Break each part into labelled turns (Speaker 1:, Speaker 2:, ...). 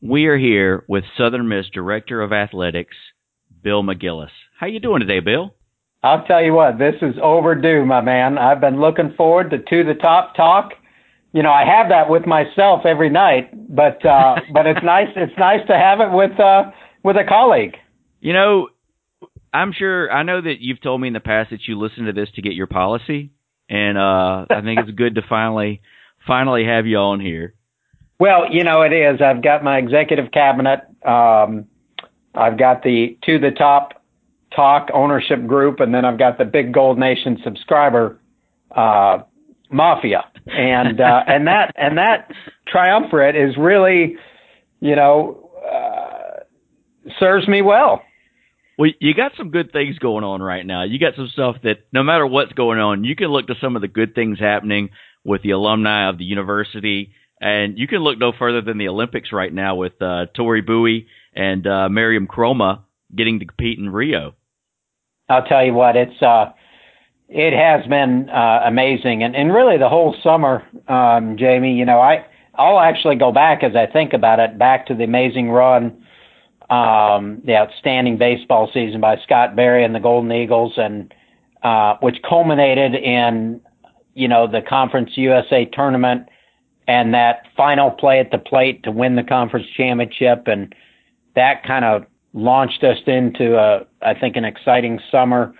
Speaker 1: we are here with Southern Miss Director of Athletics, Bill McGillis. How you doing today, Bill?
Speaker 2: I'll tell you what, this is overdue, my man. I've been looking forward to To the Top talk. You know, I have that with myself every night, but uh, but it's nice. It's nice to have it with uh, with a colleague.
Speaker 1: You know, I'm sure. I know that you've told me in the past that you listen to this to get your policy, and uh, I think it's good to finally finally have you on here.
Speaker 2: Well, you know, it is. I've got my executive cabinet. Um, I've got the To the Top Talk ownership group, and then I've got the Big Gold Nation subscriber uh, mafia, and uh, and that and that triumvirate is really, you know, uh, serves me well.
Speaker 1: Well, you got some good things going on right now. You got some stuff that no matter what's going on, you can look to some of the good things happening with the alumni of the university and you can look no further than the Olympics right now with uh, Tori Bowie and uh, Mariam Kromah getting to compete in Rio.
Speaker 2: I'll tell you what, it's uh, it has been uh, amazing, and and really the whole summer, um, Jamie. You know, I I'll actually go back as I think about it, back to the amazing run, um, the outstanding baseball season by Scott Berry and the Golden Eagles, and uh, which culminated in you know the Conference USA tournament and that final play at the plate to win the conference championship, and that kind of launched us into a, I think, an exciting summer.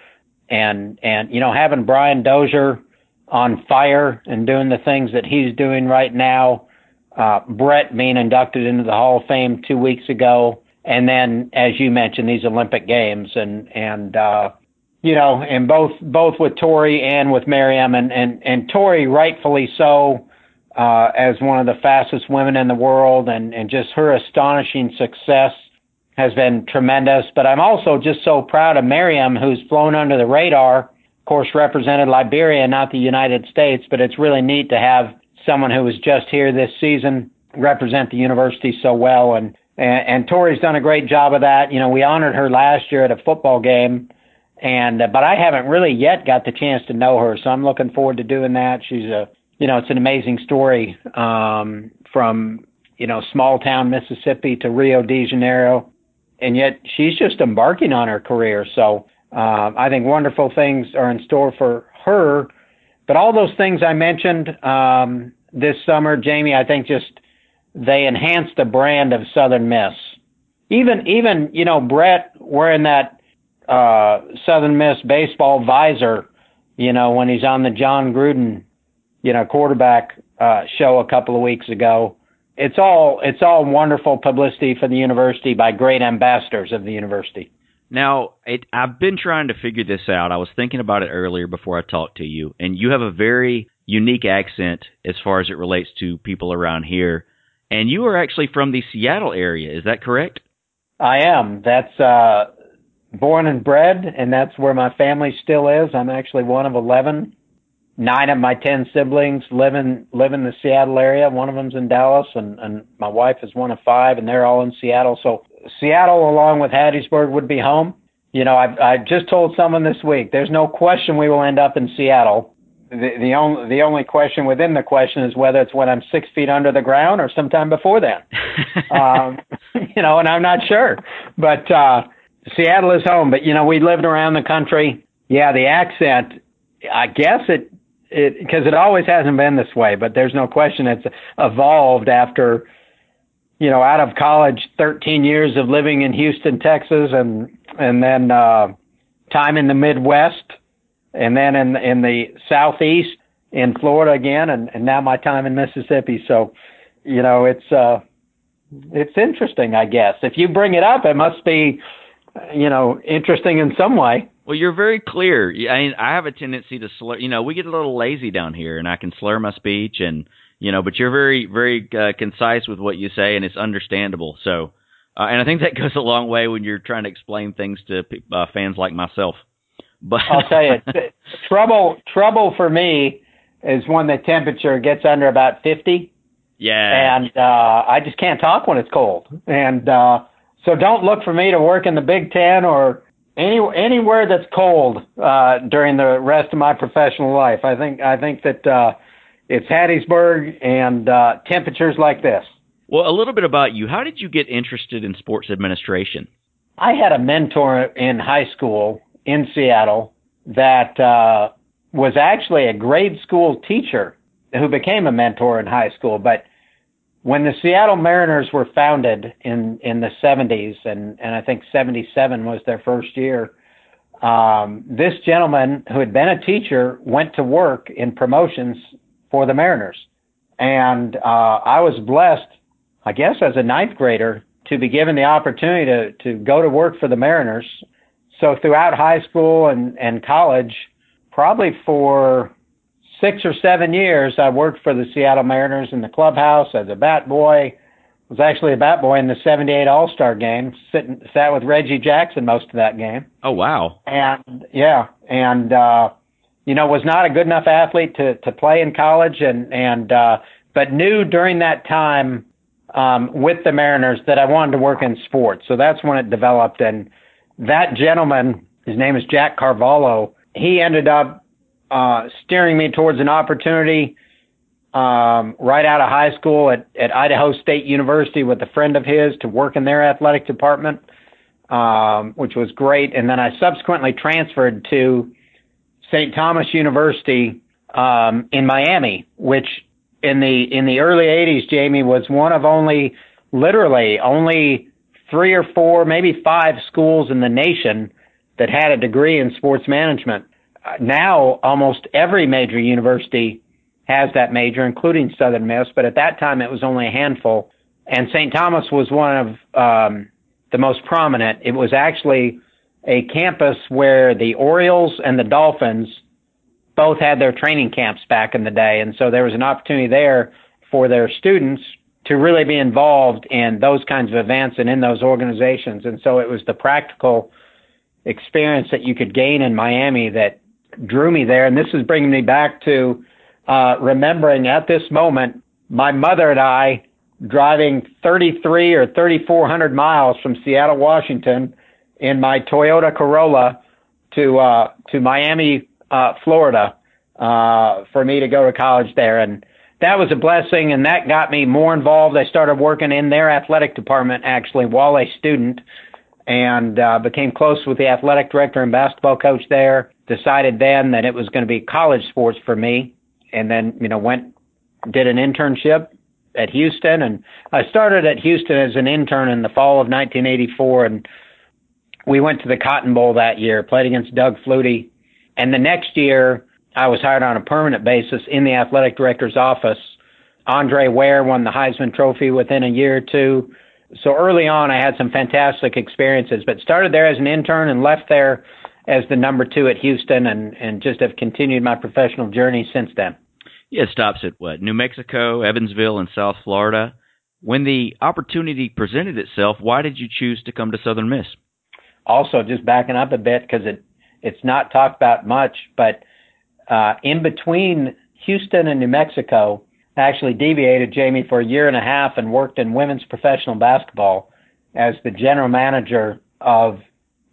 Speaker 2: And and you know, having Brian Dozier on fire and doing the things that he's doing right now, uh, Brett being inducted into the Hall of Fame two weeks ago, and then as you mentioned, these Olympic Games, and and uh, you know, and both both with Tori and with Miriam, and and and Tori rightfully so uh, as one of the fastest women in the world, and, and just her astonishing success has been tremendous. But I'm also just so proud of Miriam, who's flown under the radar. Of course, represented Liberia, not the United States, but it's really neat to have someone who was just here this season represent the university so well. And, and, and Tori's done a great job of that. You know, we honored her last year at a football game. And, uh, but I haven't really yet got the chance to know her. So I'm looking forward to doing that. She's a, you know, it's an amazing story um, from you know small town Mississippi to Rio de Janeiro, and yet she's just embarking on her career. So um, I think wonderful things are in store for her. But all those things I mentioned um, this summer, Jamie, I think just they enhance the brand of Southern Miss. Even even you know Brett wearing that uh, Southern Miss baseball visor, you know when he's on the Jon Gruden you know, quarterback uh, show a couple of weeks ago. It's all it's all wonderful publicity for the university by great ambassadors of the university.
Speaker 1: Now, it, I've been trying to figure this out. I was thinking about it earlier before I talked to you, and you have a very unique accent as far as it relates to people around here. And you are actually from the Seattle area, is that correct?
Speaker 2: I am. That's uh, born and bred, and that's where my family still is. I'm actually one of 11 nine of my ten siblings live in live in the Seattle area. One of them's in Dallas, and and my wife is one of five, and they're all in Seattle. So Seattle, along with Hattiesburg, would be home. You know, I've I just told someone this week. There's no question we will end up in Seattle. The the only the only question within the question is whether it's when I'm six feet under the ground or sometime before then. um, you know, and I'm not sure. But uh, Seattle is home. But you know, we lived around the country. Yeah, the accent. I guess it it because it always hasn't been this way, but there's no question it's evolved after you know out of college, 13 years of living in Houston, Texas, and and then uh, time in the Midwest, and then in in the Southeast in Florida again, and, and now my time in Mississippi. So, you know, it's uh, it's interesting, I guess. If you bring it up, it must be, you know, interesting in some way.
Speaker 1: Well, you're very clear. I mean, I have a tendency to slur. You know, we get a little lazy down here, and I can slur my speech, and you know, but you're very, very uh, concise with what you say, and it's understandable. So, uh, and I think that goes a long way when you're trying to explain things to uh, fans like myself.
Speaker 2: But I'll tell you, trouble, trouble for me is when the temperature gets under about fifty.
Speaker 1: Yeah.
Speaker 2: And uh, I just can't talk when it's cold, and uh, so don't look for me to work in the Big Ten or any anywhere that's cold uh, during the rest of my professional life. I think I think that uh, it's Hattiesburg and uh, temperatures like this.
Speaker 1: Well, a little bit about you. How did you get interested in sports administration?
Speaker 2: I had a mentor in high school in Seattle that uh, was actually a grade school teacher who became a mentor in high school. But when the Seattle Mariners were founded in, in the 70s, and, and I think 77 was their first year, um, this gentleman who had been a teacher went to work in promotions for the Mariners. And uh, I was blessed, I guess, as a ninth grader to be given the opportunity to, to go to work for the Mariners. So throughout high school and, and college, probably for six or seven years, I worked for the Seattle Mariners in the clubhouse as a bat boy. Was actually a bat boy in the '78 All Star game. Sitting sat with Reggie Jackson most of that game.
Speaker 1: Oh wow!
Speaker 2: And yeah, and uh, you know was not a good enough athlete to to play in college, and and uh, but knew during that time um, with the Mariners that I wanted to work in sports. So that's when it developed. And that gentleman, his name is Jack Carvalho, he ended up uh, steering me towards an opportunity um, right out of high school at, at Idaho State University with a friend of his to work in their athletic department, um, which was great. And then I subsequently transferred to St. Thomas University um, in Miami, which in the in the early 80s, Jamie was one of only, literally only three or four, maybe five schools in the nation that had a degree in sports management. Now, almost every major university has that major, including Southern Miss, but at that time it was only a handful. And St. Thomas was one of um, the most prominent. It was actually a campus where the Orioles and the Dolphins both had their training camps back in the day. And so there was an opportunity there for their students to really be involved in those kinds of events and in those organizations. And so it was the practical experience that you could gain in Miami that drew me there. And this is bringing me back to uh, remembering at this moment my mother and I driving 33 or 3,400 miles from Seattle, Washington, in my Toyota Corolla to uh, to Miami, uh, Florida, uh, for me to go to college there. And that was a blessing, and that got me more involved. I started working in their athletic department actually while a student, and uh, became close with the athletic director and basketball coach there. Decided then that it was going to be college sports for me, and then you know went did an internship at Houston, and I started at Houston as an intern in the fall of 1984, and we went to the Cotton Bowl that year, played against Doug Flutie, and the next year, I was hired on a permanent basis in the athletic director's office. Andre Ware won the Heisman Trophy within a year or two. So early on, I had some fantastic experiences, but started there as an intern and left there as the number two at Houston and, and just have continued my professional journey since then.
Speaker 1: Yeah, it stops at what? New Mexico, Evansville, and South Florida. When the opportunity presented itself, why did you choose to come to Southern Miss?
Speaker 2: Also, just backing up a bit because it it's not talked about much, but uh, in between Houston and New Mexico, I actually deviated Jamie for a year and a half and worked in women's professional basketball as the general manager of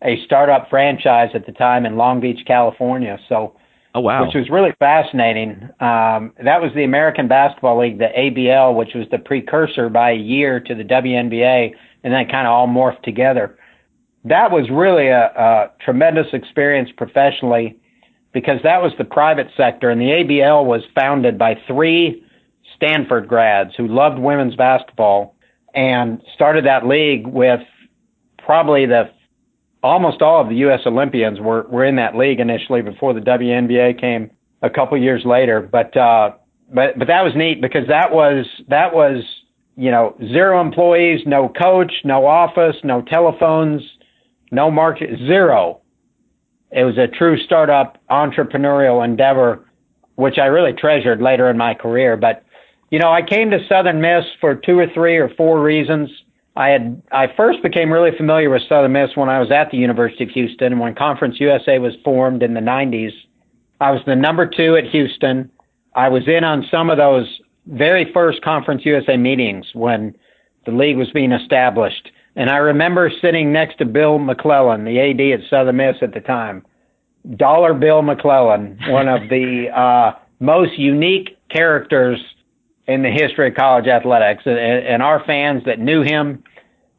Speaker 2: a startup franchise at the time in Long Beach, California. So,
Speaker 1: oh wow,
Speaker 2: which was really fascinating. Um, that was the American Basketball League, the ABL, which was the precursor by a year to the WNBA, and then kind of all morphed together that was really a, a tremendous experience professionally because that was the private sector and the ABL was founded by three Stanford grads who loved women's basketball and started that league with probably the almost all of the U.S. Olympians were, were in that league initially before the WNBA came a couple years later. But, uh, but, but that was neat because that was, that was, you know, zero employees, no coach, no office, no telephones, no market, zero. It was a true startup entrepreneurial endeavor, which I really treasured later in my career. But, you know, I came to Southern Miss for two or three or four reasons. I had I first became really familiar with Southern Miss when I was at the University of Houston and when Conference USA was formed in the 90s. I was the number two at Houston. I was in on some of those very first Conference USA meetings when the league was being established. And I remember sitting next to Bill McLellan, the AD at Southern Miss at the time. Dollar Bill McLellan, one of the uh, most unique characters in the history of college athletics, and, and our fans that knew him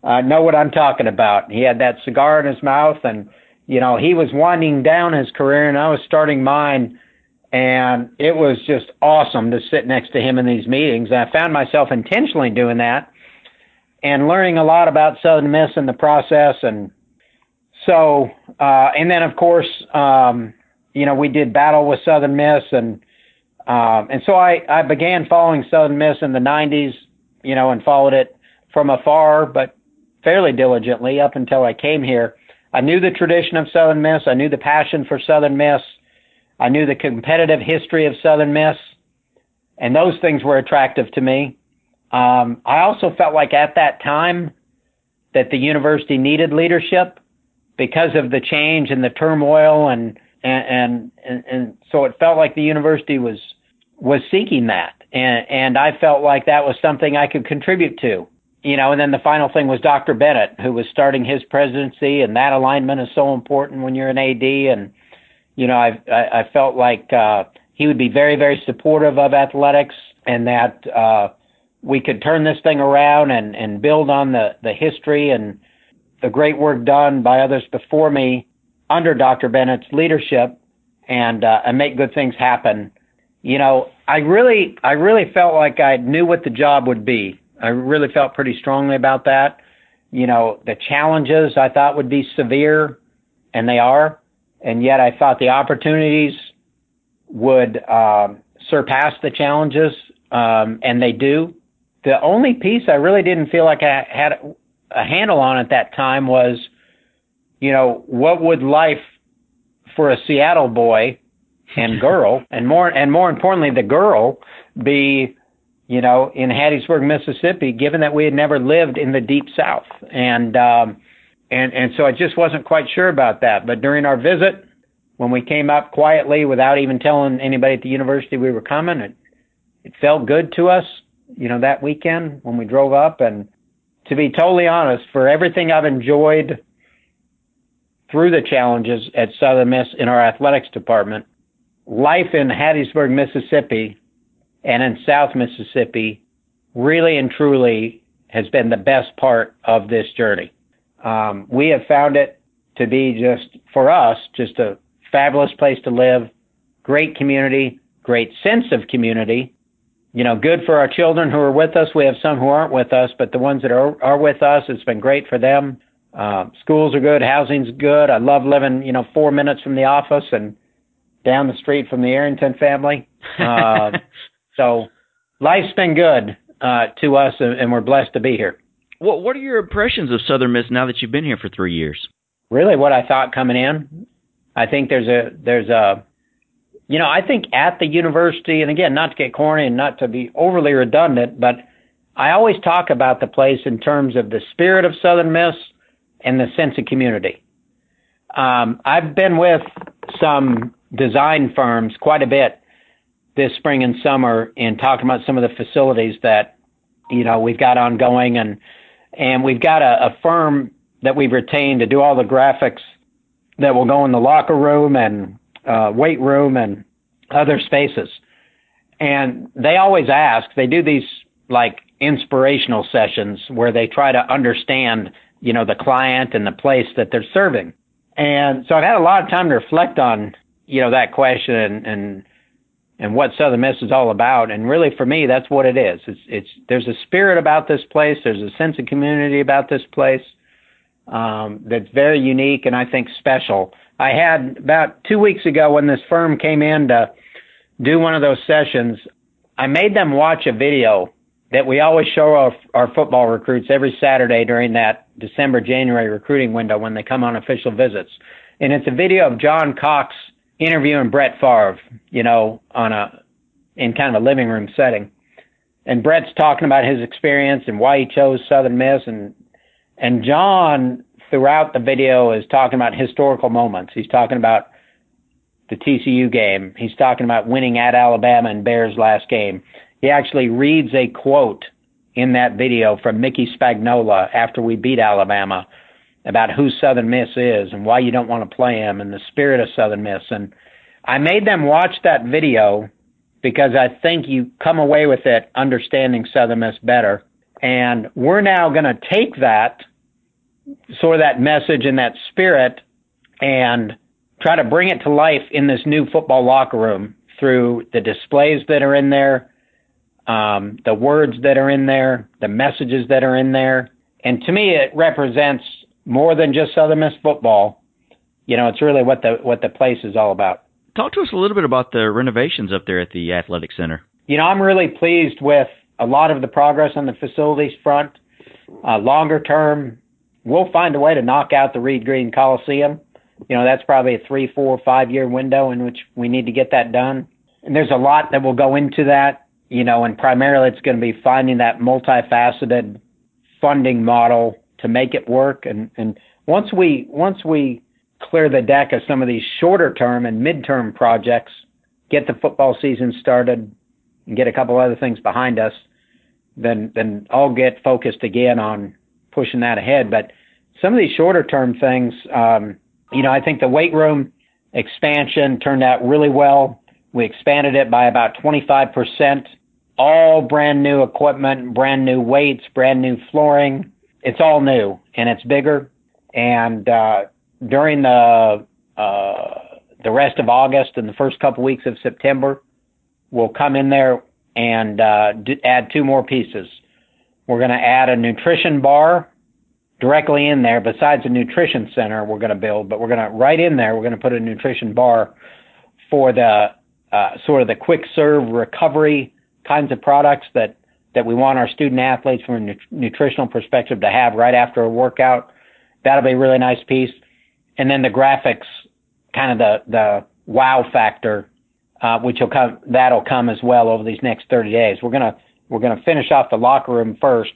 Speaker 2: uh, know what I'm talking about. He had that cigar in his mouth, and you know he was winding down his career, and I was starting mine. And it was just awesome to sit next to him in these meetings. And I found myself intentionally doing that and learning a lot about Southern Miss in the process. And so, uh, and then of course, um, you know, we did battle with Southern Miss and um, and so I, I began following Southern Miss in the 90s, you know, and followed it from afar, but fairly diligently up until I came here. I knew the tradition of Southern Miss. I knew the passion for Southern Miss. I knew the competitive history of Southern Miss. And those things were attractive to me. Um, I also felt like at that time that the university needed leadership because of the change and the turmoil and and, and and so it felt like the university was was seeking that and and I felt like that was something I could contribute to you know and then the final thing was Dr. Bennett who was starting his presidency and that alignment is so important when you're an AD and you know I I, I felt like uh he would be very very supportive of athletics and that uh we could turn this thing around and and build on the the history and the great work done by others before me under Dr. Bennett's leadership and uh, and make good things happen. You know, I really I really felt like I knew what the job would be. I really felt pretty strongly about that. You know, the challenges I thought would be severe, and they are, and yet I thought the opportunities would um, surpass the challenges, um, and they do. The only piece I really didn't feel like I had a handle on at that time was you know, what would life for a Seattle boy and girl, and more and more importantly, the girl be, you know, in Hattiesburg, Mississippi, given that we had never lived in the deep South, and um, and and so I just wasn't quite sure about that. But during our visit, when we came up quietly without even telling anybody at the university we were coming, it it felt good to us, you know, that weekend when we drove up. And to be totally honest, for everything I've enjoyed through the challenges at Southern Miss in our athletics department, life in Hattiesburg, Mississippi, and in South Mississippi really and truly has been the best part of this journey. Um, we have found it to be just, for us, just a fabulous place to live, great community, great sense of community. You know, good for our children who are with us. We have some who aren't with us, but the ones that are, are with us, it's been great for them. Uh, schools are good, housing's good. I love living, you know, four minutes from the office and down the street from the Arrington family. Uh, so life's been good uh, to us, and, and we're blessed to be here.
Speaker 1: What What are your impressions of Southern Miss now that you've been here for three years?
Speaker 2: Really, what I thought coming in, I think there's a there's a, you know, I think at the university, and again, not to get corny and not to be overly redundant, but I always talk about the place in terms of the spirit of Southern Miss and the sense of community. Um, I've been with some design firms quite a bit this spring and summer in talking about some of the facilities that you know we've got ongoing and and we've got a, a firm that we've retained to do all the graphics that will go in the locker room and uh, weight room and other spaces. And they always ask, they do these like inspirational sessions where they try to understand you know, the client and the place that they're serving. And so I've had a lot of time to reflect on, you know, that question and, and, and what Southern Miss is all about. And really for me, that's what it is. It's, it's, there's a spirit about this place. There's a sense of community about this place, um, that's very unique and I think special. I had about two weeks ago when this firm came in to do one of those sessions, I made them watch a video that we always show our, our football recruits every Saturday during that December January recruiting window when they come on official visits. And it's a video of John Cox interviewing Brett Favre, you know, on a in kind of a living room setting. And Brett's talking about his experience and why he chose Southern Miss and and John throughout the video is talking about historical moments. He's talking about the TCU game. He's talking about winning at Alabama and Bears last game. He actually reads a quote in that video from Mickey Spagnola after we beat Alabama about who Southern Miss is and why you don't want to play him and the spirit of Southern Miss. And I made them watch that video because I think you come away with it understanding Southern Miss better. And we're now going to take that, sort of that message and that spirit, and try to bring it to life in this new football locker room through the displays that are in there, um, the words that are in there, the messages that are in there. And to me, it represents more than just Southern Miss football. You know, it's really what the what the place is all about.
Speaker 1: Talk to us a little bit about the renovations up there at the athletic center.
Speaker 2: You know, I'm really pleased with a lot of the progress on the facilities front. Uh, longer term, we'll find a way to knock out the Reed Green Coliseum. You know, that's probably a three, four, five year window in which we need to get that done. And there's a lot that will go into that, you know, and primarily it's going to be finding that multifaceted funding model to make it work. And, and once we, once we clear the deck of some of these shorter term and midterm projects, get the football season started, and get a couple other things behind us, then then I'll get focused again on pushing that ahead. But some of these shorter term things, um, you know, I think the weight room expansion turned out really well. We expanded it by about 25%. All brand new equipment, brand new weights, brand new flooring. It's all new and it's bigger. And uh, during the uh, the rest of August and the first couple weeks of September, we'll come in there and uh, d- add two more pieces. We're going to add a nutrition bar directly in there. Besides a nutrition center, we're going to build, but we're going to right in there. We're going to put a nutrition bar for the sort of the quick serve recovery kinds of products that that we want our student athletes from a nu- nutritional perspective to have right after a workout. That'll be a really nice piece and then the graphics, kind of the the wow factor, uh, which will come that'll come as well over these next 30 days. We're gonna we're gonna finish off the locker room first,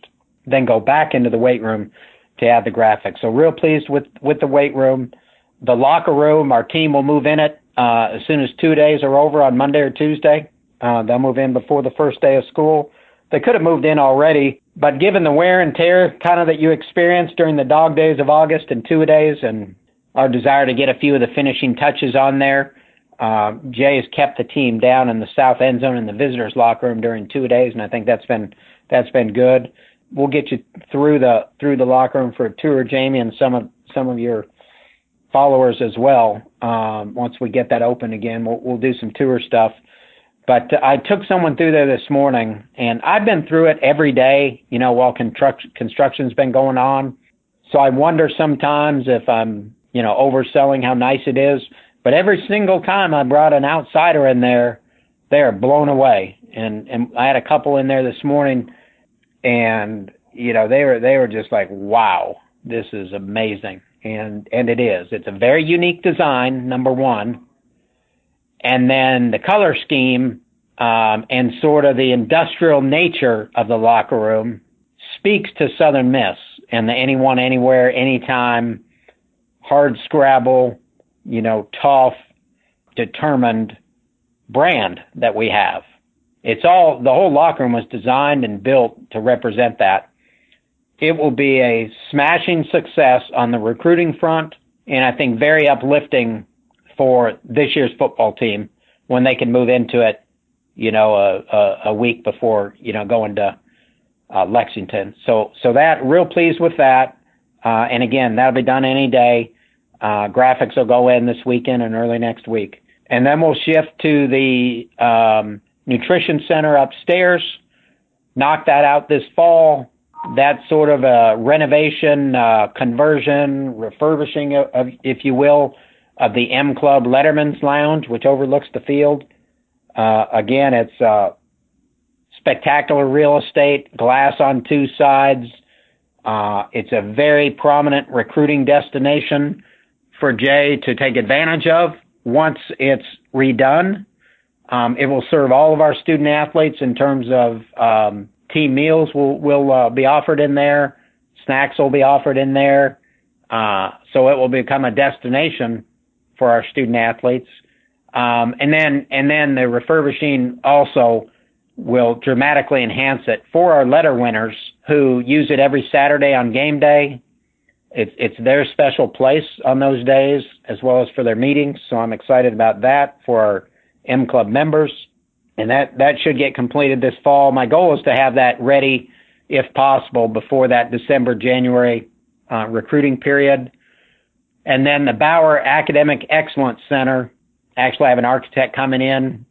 Speaker 2: then go back into the weight room to add the graphics. So real pleased with with the weight room, the locker room. Our team will move in it uh, as soon as two days are over on Monday or Tuesday. Uh, they'll move in before the first day of school. They could have moved in already, but given the wear and tear kind of that you experienced during the dog days of August and two days and our desire to get a few of the finishing touches on there. Uh, Jay has kept the team down in the south end zone in the visitors locker room during two days, and I think that's been that's been good. We'll get you through the through the locker room for a tour, Jamie, and some of some of your followers as well. Um, once we get that open again, we'll, we'll do some tour stuff. But I took someone through there this morning, and I've been through it every day, you know, while construct, construction's been going on. So I wonder sometimes if I'm you know, overselling how nice it is. But every single time I brought an outsider in there, they're blown away. And and I had a couple in there this morning, and you know they were they were just like, wow, this is amazing. And and it is. It's a very unique design, number one. And then the color scheme um, and sort of the industrial nature of the locker room speaks to Southern Miss and the anyone, anywhere, anytime hard scrabble, you know, tough, determined brand that we have. It's all, the whole locker room was designed and built to represent that. It will be a smashing success on the recruiting front, and I think very uplifting for this year's football team when they can move into it, you know, a, a, a week before, you know, going to uh, Lexington. So, so that, real pleased with that. Uh, and again, that'll be done any day. Uh, graphics will go in this weekend and early next week. And then we'll shift to the um, nutrition center upstairs, knock that out this fall. That's sort of a renovation, uh, conversion, refurbishing, of, of, if you will, of the M Club Letterman's Lounge, which overlooks the field. Uh, again, it's uh, spectacular real estate, glass on two sides. Uh, it's a very prominent recruiting destination for Jay to take advantage of once it's redone. Um, it will serve all of our student athletes in terms of um, team meals will will uh, be offered in there, snacks will be offered in there, uh, so it will become a destination for our student athletes. Um, and then and then the refurbishing also will dramatically enhance it for our letter winners who use it every Saturday on game day it's it's their special place on those days as well as for their meetings. So I'm excited about that for our M Club members. And that that should get completed this fall. My goal is to have that ready, if possible, before that December January uh, recruiting period. And then the Bauer Academic Excellence Center. Actually, I have an architect coming in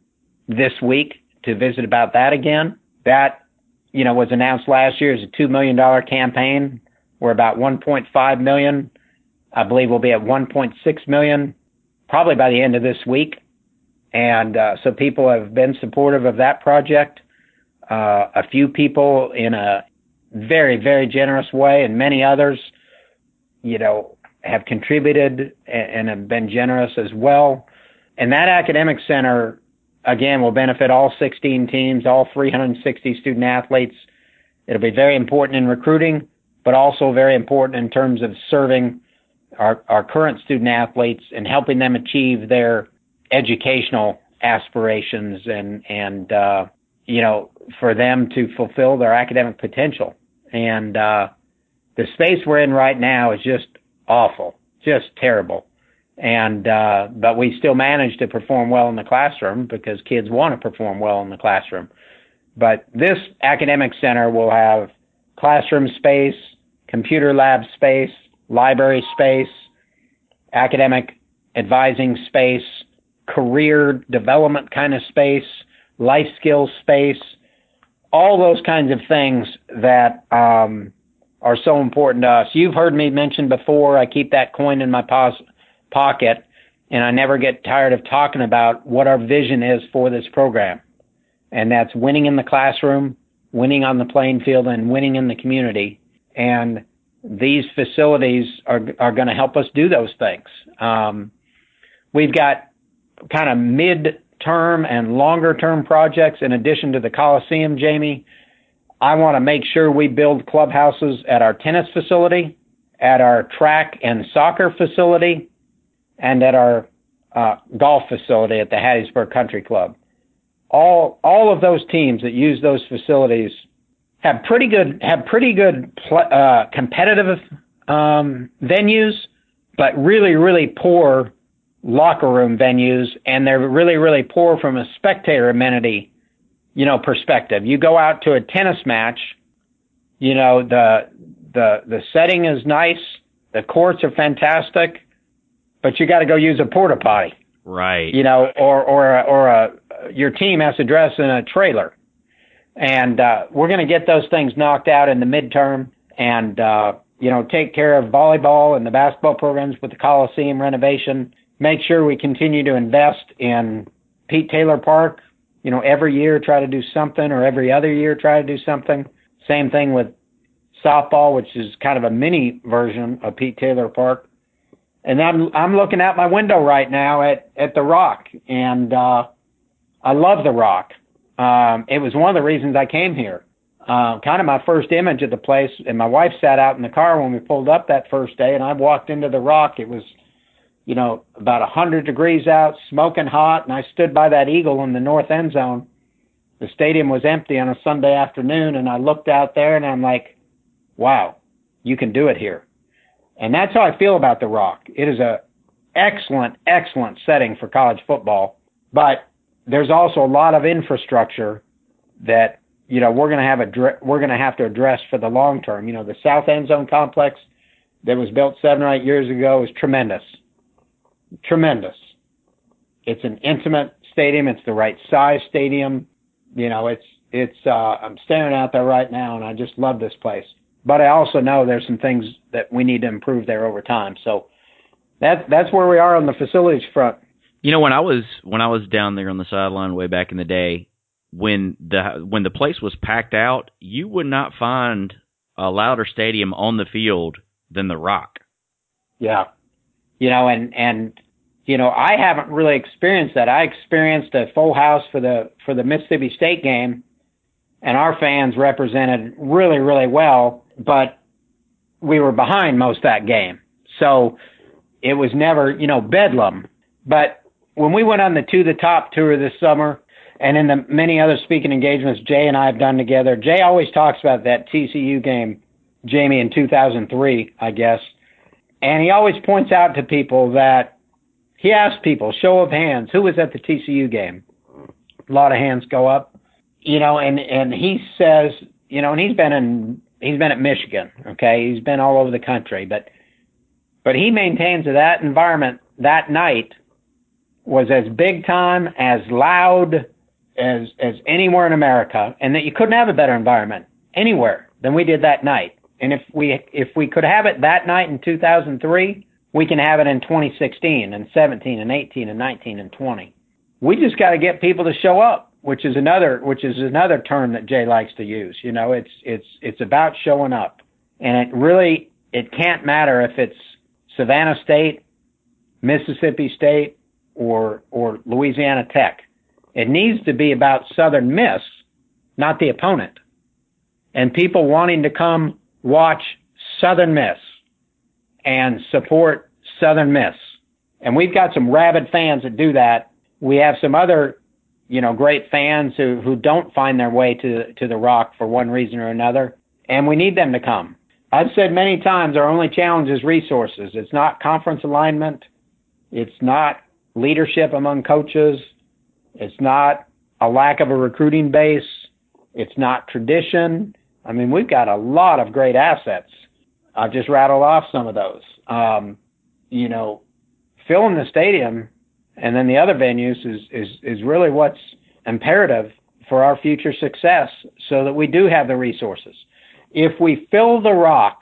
Speaker 2: this week to visit about that again. That you know was announced last year as a two million dollar campaign. We're about 1.5 million. I believe we'll be at 1.6 million probably by the end of this week. And uh, so people have been supportive of that project. Uh, a few people in a very, very generous way, and many others, you know, have contributed and, and have been generous as well. And that academic center, again, will benefit all 16 teams, all 360 student athletes. It'll be very important in recruiting, but also very important in terms of serving our, our current student athletes and helping them achieve their educational aspirations and and uh, you know for them to fulfill their academic potential. And uh, the space we're in right now is just awful, just terrible. And uh, but we still manage to perform well in the classroom because kids want to perform well in the classroom. But this academic center will have classroom space, computer lab space, library space, academic advising space, career development kind of space, life skills space, all those kinds of things that um, are so important to us. You've heard me mention before, I keep that coin in my pos- pocket, and I never get tired of talking about what our vision is for this program. And that's winning in the classroom, winning on the playing field, and winning in the community. And these facilities are are going to help us do those things. Um, we've got kind of mid-term and longer-term projects in addition to the Coliseum, Jamie. I want to make sure we build clubhouses at our tennis facility, at our track and soccer facility, and at our uh, golf facility at the Hattiesburg Country Club. All all of those teams that use those facilities have pretty good have pretty good uh, competitive um, venues, but really really poor locker room venues, and they're really really poor from a spectator amenity, you know, perspective. You go out to a tennis match, you know the the the setting is nice, the courts are fantastic, but you got to go use a porta potty,
Speaker 1: right?
Speaker 2: You know, or or or a your team has to dress in a trailer and uh, we're going to get those things knocked out in the midterm and, uh, you know, take care of volleyball and the basketball programs with the Coliseum renovation. Make sure we continue to invest in Pete Taylor Park. You know, every year try to do something or every other year try to do something. Same thing with softball, which is kind of a mini version of Pete Taylor Park. And I'm I'm looking out my window right now at at the Rock, and uh, I love the Rock. Um, it was one of the reasons I came here. Uh, kind of my first image of the place, and my wife sat out in the car when we pulled up that first day, and I walked into the rock. It was, you know, about a hundred degrees out, smoking hot, and I stood by that eagle in the north end zone. The stadium was empty on a Sunday afternoon, and I looked out there, and I'm like, wow, you can do it here. And that's how I feel about the Rock. It is a excellent, excellent setting for college football, but there's also a lot of infrastructure that you know we're going to have a we're going to have to address for the long term. You know, the South End Zone complex that was built seven or eight years ago is tremendous, tremendous. It's an intimate stadium. It's the right size stadium. You know, it's it's. Uh, I'm staring out there right now, and I just love this place. But I also know there's some things that we need to improve there over time. So that that's where we are on the facilities front.
Speaker 1: You know, when I was when I was down there on the sideline way back in the day, when the when the place was packed out, you would not find a louder stadium on the field than the Rock.
Speaker 2: Yeah, you know, and and you know, I haven't really experienced that. I experienced a full house for the for the Mississippi State game, and our fans represented really really well, but we were behind most that game, so it was never you know bedlam. But when we went on the To the Top tour this summer, and in the many other speaking engagements Jay and I have done together, Jay always talks about that TCU game, Jamie, in 2003, I guess. And he always points out to people that he asks people, show of hands, who was at the TCU game? a lot of hands go up. You know, and and he says, you know, and he's been in he's been at Michigan, okay? He's been all over the country, but but he maintains that that environment that night was as big time, as loud as as anywhere in America, and that you couldn't have a better environment anywhere than we did that night. And if we if we could have it that night in 2003, we can have it in 2016 and 17 and 18 and 19 and 20. We just got to get people to show up, which is another which is another term that Jay likes to use. You know, it's it's it's about showing up, and it really it can't matter if it's Savannah State, Mississippi State, or or Louisiana Tech. It needs to be about Southern Miss, not the opponent, and people wanting to come watch Southern Miss and support Southern Miss. And we've got some rabid fans that do that. We have some other, you know, great fans who, who don't find their way to, to the rock for one reason or another. And we need them to come. I've said many times our only challenge is resources. It's not conference alignment. It's not leadership among coaches. It's not a lack of a recruiting base. It's not tradition. I mean, we've got a lot of great assets. I've just rattled off some of those. Um, you know, filling the stadium and then the other venues is, is, is really what's imperative for our future success so that we do have the resources. If we fill the rock,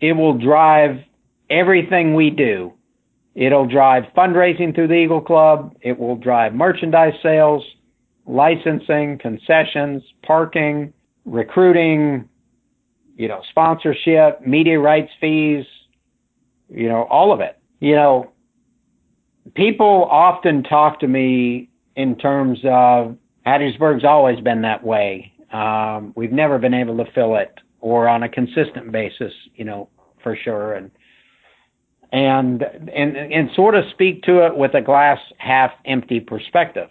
Speaker 2: it will drive everything we do. It'll drive fundraising through the Eagle Club. It will drive merchandise sales, licensing, concessions, parking, recruiting, you know, sponsorship, media rights fees, you know, all of it. You know, people often talk to me in terms of Hattiesburg's always been that way. Um, we've never been able to fill it or on a consistent basis, you know, for sure. And, and, and, and sort of speak to it with a glass half empty perspective.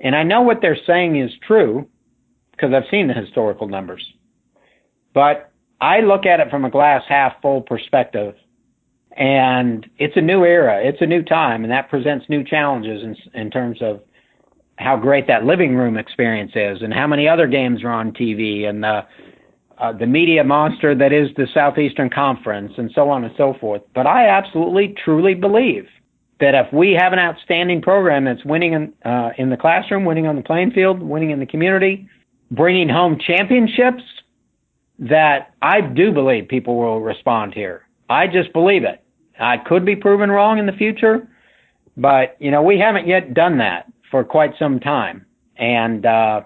Speaker 2: And I know what they're saying is true because I've seen the historical numbers. But I look at it from a glass half full perspective. And it's a new era. It's a new time, and that presents new challenges in, in terms of how great that living room experience is, and how many other games are on TV, and the uh, the media monster that is the Southeastern Conference, and so on and so forth. But I absolutely, truly believe that if we have an outstanding program that's winning in, uh, in the classroom, winning on the playing field, winning in the community, bringing home championships that I do believe people will respond here. I just believe it. I could be proven wrong in the future, but you know, we haven't yet done that for quite some time. And, uh,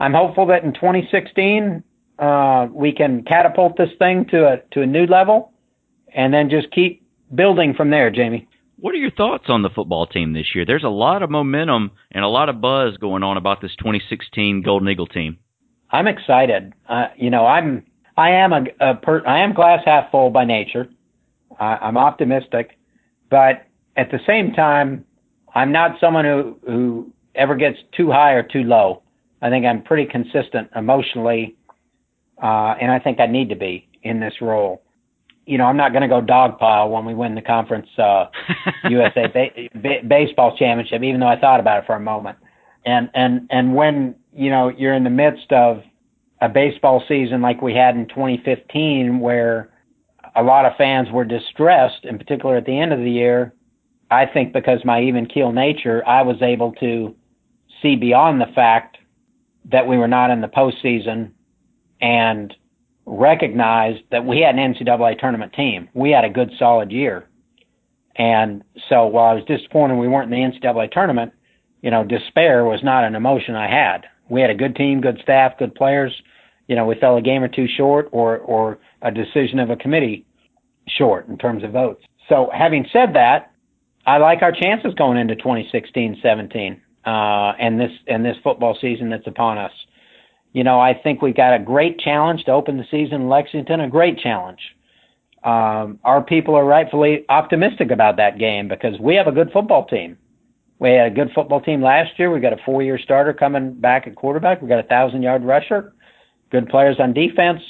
Speaker 2: I'm hopeful that in 2016, uh, we can catapult this thing to a, to a new level and then just keep building from there, Jamie.
Speaker 1: What are your thoughts on the football team this year? There's a lot of momentum and a lot of buzz going on about this 2016 Golden Eagle team.
Speaker 2: I'm excited. Uh, you know, I'm I am a, a per, I am glass half full by nature. I, I'm optimistic, but at the same time, I'm not someone who who ever gets too high or too low. I think I'm pretty consistent emotionally, uh, and I think I need to be in this role you know, I'm not going to go dogpile when we win the conference uh, USA ba- ba- baseball championship, even though I thought about it for a moment. And and and when you know you're in the midst of a baseball season like we had in 2015, where a lot of fans were distressed, in particular at the end of the year, I think because my even keel nature, I was able to see beyond the fact that we were not in the postseason and recognized that we had an NCAA tournament team. We had a good solid year. And so while I was disappointed we weren't in the NCAA tournament, you know, despair was not an emotion I had. We had a good team, good staff, good players. You know, we fell a game or two short or, or a decision of a committee short in terms of votes. So having said that, I like our chances going into 2016-17, uh, and this, and this football season that's upon us. You know, I think we've got a great challenge to open the season in Lexington, a great challenge. Um, our people are rightfully optimistic about that game because we have a good football team. We had a good football team last year. We got a four-year starter coming back at quarterback. We got a thousand-yard rusher, good players on defense.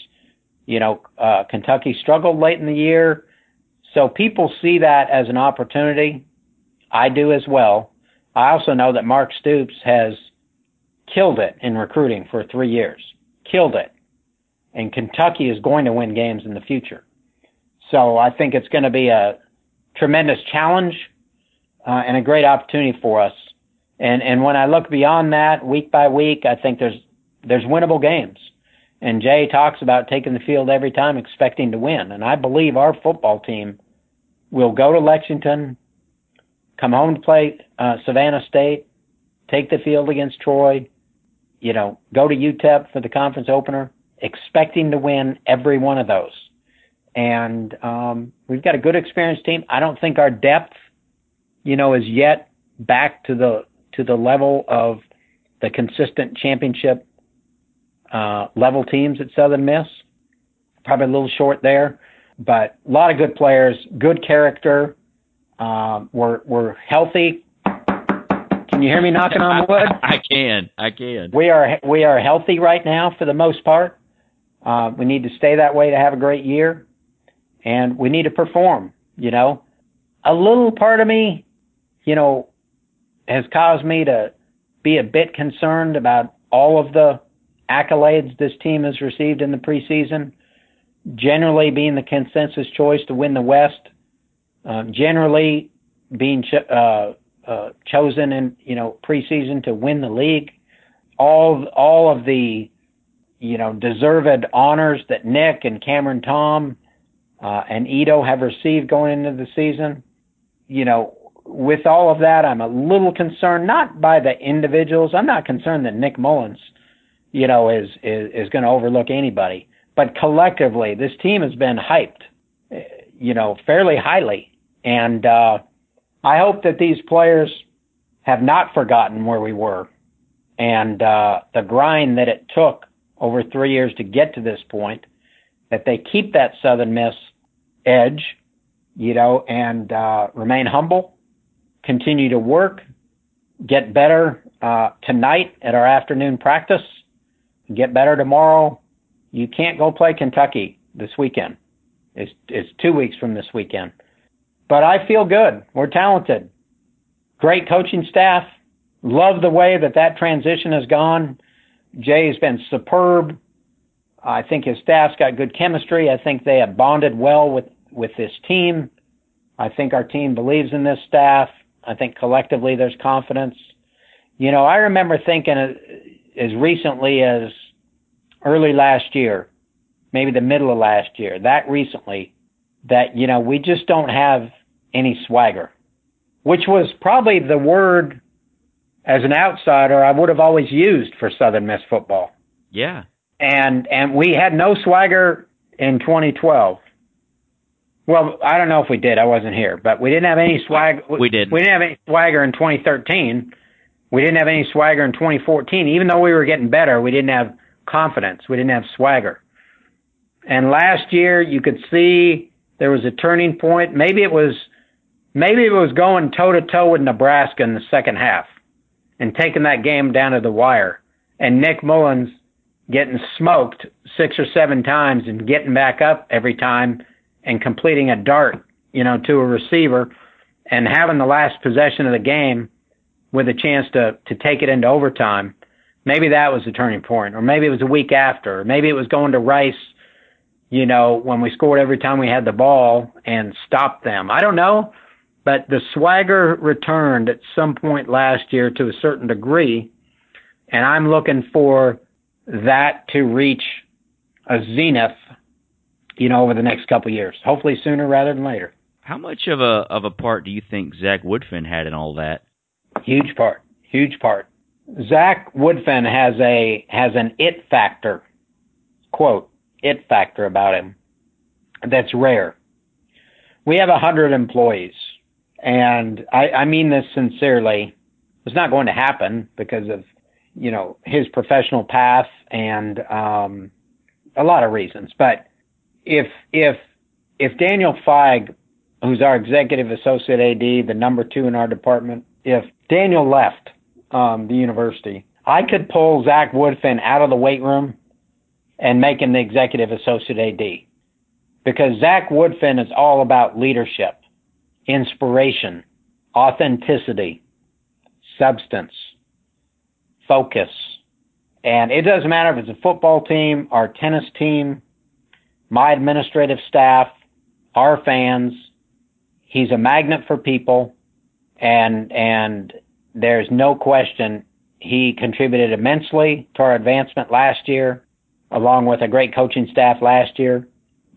Speaker 2: You know, uh, Kentucky struggled late in the year, so people see that as an opportunity. I do as well. I also know that Mark Stoops has – killed it in recruiting for three years. Killed it. And Kentucky is going to win games in the future. So I think it's going to be a tremendous challenge uh, and a great opportunity for us. And and when I look beyond that, week by week, I think there's there's winnable games. And Jay talks about taking the field every time, expecting to win. And I believe our football team will go to Lexington, come home to play uh, Savannah State, take the field against Troy, you know, go to UTEP for the conference opener, expecting to win every one of those. And um, we've got a good experienced team. I don't think our depth, you know, is yet back to the to the level of the consistent championship uh, level teams at Southern Miss. Probably a little short there, but a lot of good players, good character. Uh, we're we're healthy. Can you hear me knocking on wood?
Speaker 1: I, can. I can.
Speaker 2: We are we are healthy right now for the most part. Uh, we need to stay that way to have a great year, and we need to perform. You know, a little part of me, you know, has caused me to be a bit concerned about all of the accolades this team has received in the preseason, generally being the consensus choice to win the West, um, generally being ch- uh, uh, chosen in you know preseason to win the league, all all of the you know deserved honors that Nick and Cameron Tom uh, and Ito have received going into the season. You know, with all of that, I'm a little concerned, not by the individuals. I'm not concerned that Nick Mullins you know, is is, is going to overlook anybody. But collectively, this team has been hyped, you know, fairly highly, and uh, I hope that these players have not forgotten where we were and uh, the grind that it took over three years to get to this point. That they keep that Southern Miss edge, you know, and uh, remain humble, continue to work, get better uh, tonight at our afternoon practice get better tomorrow. You can't go play Kentucky this weekend. It's it's two weeks from this weekend. But I feel good. We're talented. Great coaching staff. Love the way that that transition has gone. Jay has been superb. I think his staff's got good chemistry. I think they have bonded well with with this team. I think our team believes in this staff. I think collectively there's confidence. You know, I remember thinking uh, as recently as early last year, maybe the middle of last year, that recently, that, you know, we just don't have any swagger, which was probably the word as an outsider I would have always used for Southern Miss football.
Speaker 1: Yeah.
Speaker 2: And, and we had no swagger in 2012. Well, I don't know if we did. I wasn't here, but we didn't have any swag.
Speaker 1: We did.
Speaker 2: We didn't have any swagger in 2013. We didn't have any swagger in 2014. Even though we were getting better, we didn't have confidence. We didn't have swagger. And last year, you could see there was a turning point. Maybe it was, maybe it was going toe to toe with Nebraska in the second half and taking that game down to the wire. And Nick Mullins getting smoked six or seven times and getting back up every time and completing a dart, you know, to a receiver and having the last possession of the game with a chance to to take it into overtime. Maybe that was the turning point, or maybe it was a week after, or maybe it was going to Rice, you know, when we scored every time we had the ball and stopped them. I don't know, but the swagger returned at some point last year to a certain degree, and I'm looking for that to reach a zenith, you know, over the next couple of years. Hopefully sooner rather than later.
Speaker 1: How much of a of a part do you think Zach Woodfin had in all that?
Speaker 2: Huge part. Huge part. Zach Woodfin has a has an it factor, quote, it factor about him that's rare. We have a hundred employees, and I, I mean this sincerely. It's not going to happen because of you know his professional path and um, a lot of reasons. But if if if Daniel Feig, who's our executive associate AD, the number two in our department, if Daniel left um, the university, I could pull Zach Woodfin out of the weight room and make him the executive associate AD. Because Zach Woodfin is all about leadership, inspiration, authenticity, substance, focus, And it doesn't matter if it's a football team, our tennis team, my administrative staff, our fans. He's a magnet for people and and there's no question he contributed immensely to our advancement last year, along with a great coaching staff last year.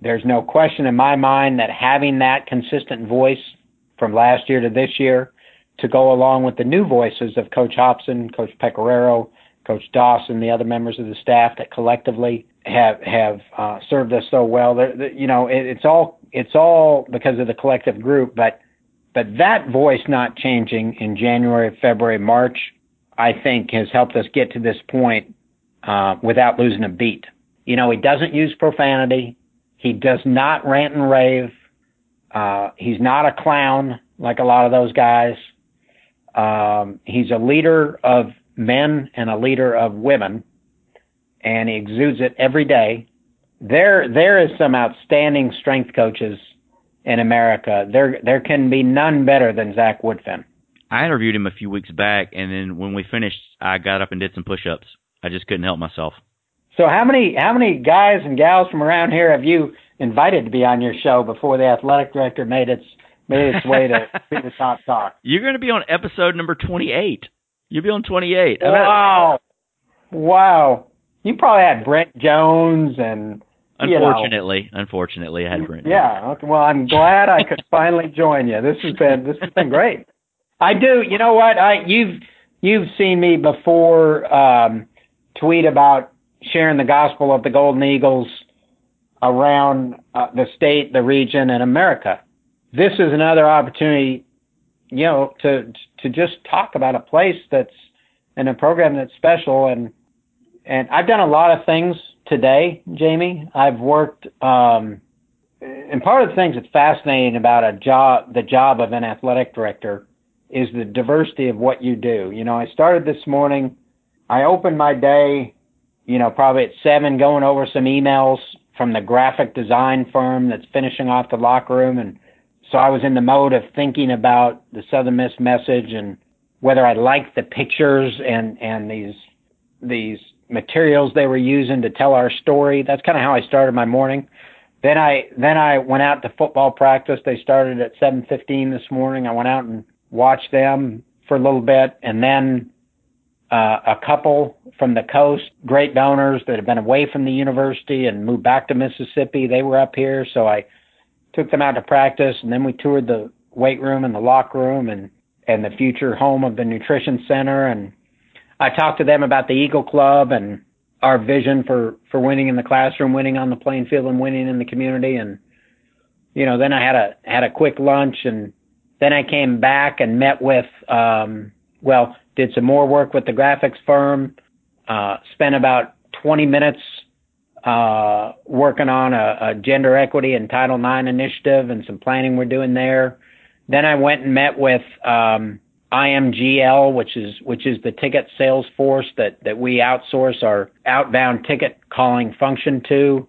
Speaker 2: There's no question in my mind that having that consistent voice from last year to this year to go along with the new voices of Coach Hopson, Coach Pecoraro, Coach Dawson, and the other members of the staff that collectively have have uh, served us so well. They're, you know, it, it's all it's all because of the collective group, but but that voice not changing in January, February, March, I think has helped us get to this point uh, without losing a beat. You know, he doesn't use profanity. He does not rant and rave. Uh, he's not a clown like a lot of those guys. Um, he's a leader of men and a leader of women, and he exudes it every day. There, there is some outstanding strength coaches in America. There there can be none better than Zach Woodfin.
Speaker 1: I interviewed him a few weeks back, and then when we finished, I got up and did some push-ups. I just couldn't help myself.
Speaker 2: So how many how many guys and gals from around here have you invited to be on your show before the athletic director made its made its way to be the top talk?
Speaker 1: You're going to be on episode number 28. You'll be on 28.
Speaker 2: Wow, wow! You probably had Brent Jones and
Speaker 1: Unfortunately,
Speaker 2: you know.
Speaker 1: unfortunately, I had Brent.
Speaker 2: Yeah. Okay. Well, I'm glad I could finally join you. This has been this has been great. I do. You know what? I you've you've seen me before um, tweet about sharing the gospel of the Golden Eagles around uh, the state, the region, and America. This is another opportunity, you know, to to just talk about a place that's and a program that's special. And and I've done a lot of things today, Jamie. I've worked, um, and part of the things that's fascinating about a job, the job of an athletic director, is the diversity of what you do. You know, I started this morning. I opened my day, you know, probably at seven, going over some emails from the graphic design firm that's finishing off the locker room, and so I was in the mode of thinking about the Southern Miss message and whether I liked the pictures and and these these materials they were using to tell our story. That's kind of how I started my morning. Then I then I went out to football practice. They started at 7:15 this morning. I went out and watched them for a little bit, and then uh, a couple from the coast, great donors that have been away from the university and moved back to Mississippi. They were up here, so I took them out to practice, and then we toured the weight room and the locker room and and the future home of the nutrition center and I talked to them about the Eagle Club and our vision for for winning in the classroom, winning on the playing field, and winning in the community. And you know, then I had a had a quick lunch, and then I came back and met with, um, well, did some more work with the graphics firm. Uh, spent about 20 minutes uh, working on a, a gender equity and Title IX initiative and some planning we're doing there. Then I went and met with um, IMGL, which is which is the ticket sales force that that we outsource our outbound ticket calling function to.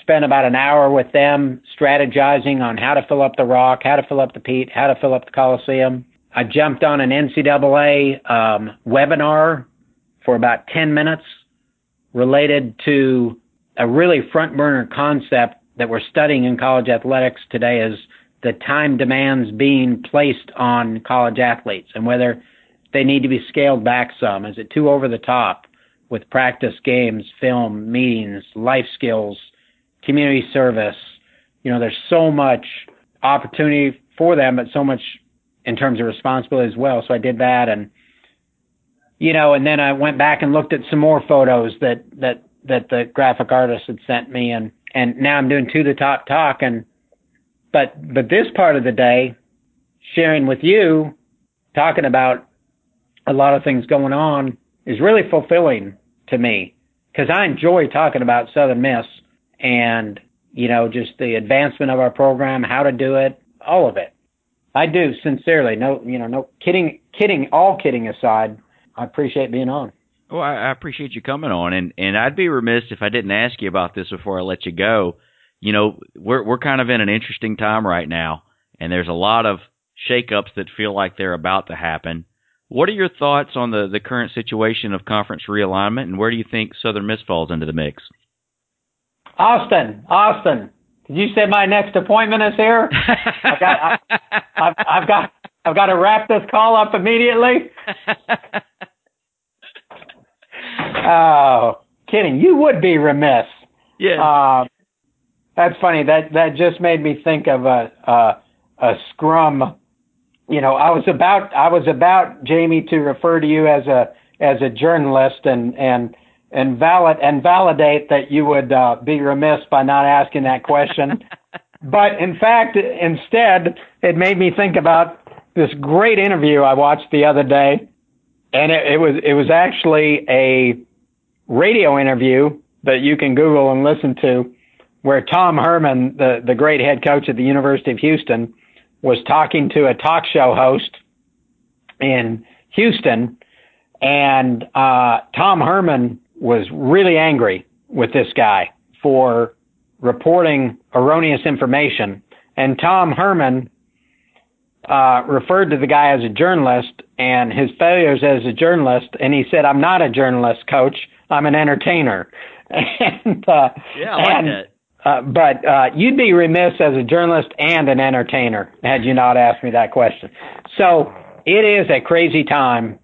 Speaker 2: Spent about an hour with them strategizing on how to fill up the Rock, how to fill up the Pete, how to fill up the Coliseum. I jumped on an NCAA um, webinar for about 10 minutes related to a really front burner concept that we're studying in college athletics today is the time demands being placed on college athletes and whether they need to be scaled back some. Is it too over the top with practice games, film, meetings, life skills, community service? You know, there's so much opportunity for them, but so much in terms of responsibility as well. So I did that and you know, and then I went back and looked at some more photos that that that the graphic artist had sent me and and now I'm doing to the top talk and but but this part of the day, sharing with you, talking about a lot of things going on is really fulfilling to me because I enjoy talking about Southern Miss and you know just the advancement of our program, how to do it, all of it. I do sincerely. No, you know, no kidding. Kidding. All kidding aside, I appreciate being on.
Speaker 1: Well, I, I appreciate you coming on, and and I'd be remiss if I didn't ask you about this before I let you go you know, we're we're kind of in an interesting time right now, and there's a lot of shakeups that feel like they're about to happen. What are your thoughts on the, the current situation of conference realignment, and where do you think Southern Miss falls into the mix?
Speaker 2: Austin, Austin, did you say my next appointment is here? I've got, I, I've, I've got, I've got to wrap this call up immediately. oh, kidding! You would be remiss.
Speaker 1: Yeah.
Speaker 2: Uh, that's funny. That that just made me think of a a, a scrum. You know, I was about I was about Jamie to refer to you as a as a journalist and and and valid and validate that you would uh, be remiss by not asking that question. but in fact, instead, it made me think about this great interview I watched the other day, and it, it was it was actually a radio interview that you can Google and listen to, where Tom Herman, the the great head coach at the University of Houston, was talking to a talk show host in Houston, and uh, Tom Herman was really angry with this guy for reporting erroneous information. And Tom Herman uh, referred to the guy as a journalist and his failures as a journalist. And he said, I'm not a journalist, coach. I'm an entertainer.
Speaker 1: and, uh, yeah, I like and, that.
Speaker 2: Uh, but uh, you'd be remiss as a journalist and an entertainer had you not asked me that question. So it is a crazy time,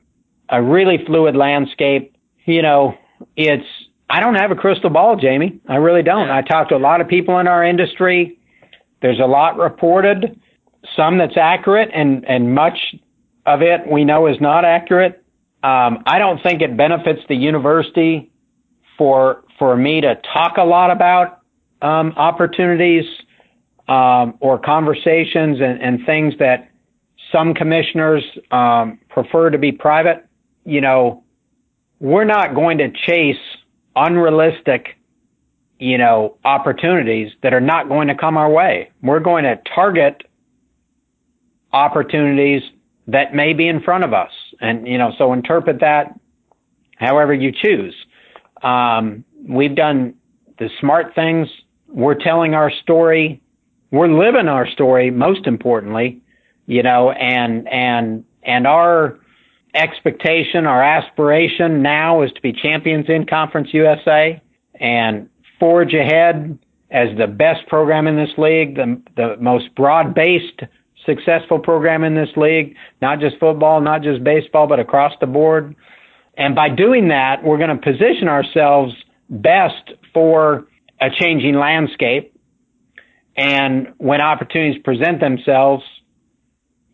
Speaker 2: a really fluid landscape. You know, it's I don't have a crystal ball, Jamie. I really don't. I talk to a lot of people in our industry. There's a lot reported, some that's accurate, and and much of it we know is not accurate. Um, I don't think it benefits the university for for me to talk a lot about um, opportunities um, or conversations and, and, things that some commissioners um, prefer to be private. You know, we're not going to chase unrealistic, you know, opportunities that are not going to come our way. We're going to target opportunities that may be in front of us. And, you know, so interpret that however you choose. Um, we've done the smart things. We're telling our story. We're living our story, most importantly, you know, and, and, and our, expectation, our aspiration now is to be champions in Conference USA and forge ahead as the best program in this league, the, the most broad based successful program in this league, not just football, not just baseball, but across the board. And by doing that, we're going to position ourselves best for a changing landscape. And when opportunities present themselves,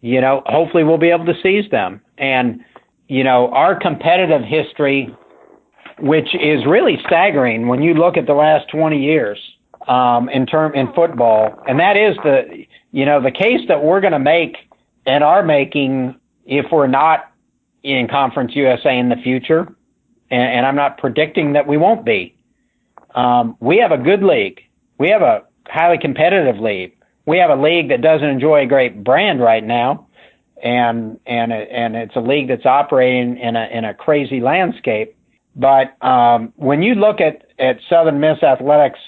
Speaker 2: you know, hopefully we'll be able to seize them. And you know, our competitive history, which is really staggering when you look at the last 20 years um, in term in football, and that is the you know the case that we're going to make and are making if we're not in Conference USA in the future, and, and I'm not predicting that we won't be. Um, we have a good league. We have a highly competitive league. We have a league that doesn't enjoy a great brand right now and and and it's a league that's operating in a in a crazy landscape. But um, when you look at at Southern Miss athletics